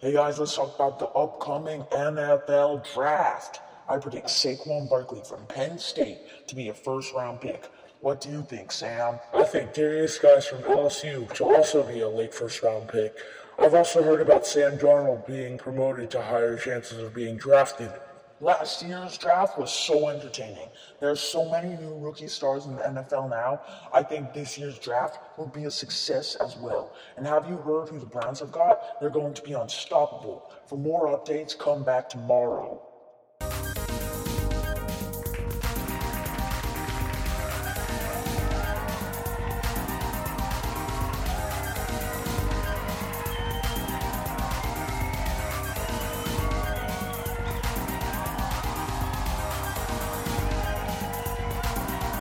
Hey guys, let's talk about the upcoming NFL draft. I predict Saquon Barkley from Penn State to be a first round pick. What do you think, Sam? I think Darius Guice from LSU to also be a late first round pick. I've also heard about Sam Darnold being promoted to higher chances of being drafted. Last year's draft was so entertaining. There's so many new rookie stars in the NFL now. I think this year's draft will be a success as well. And have you heard who the Browns have got? They're going to be unstoppable. For more updates, come back tomorrow.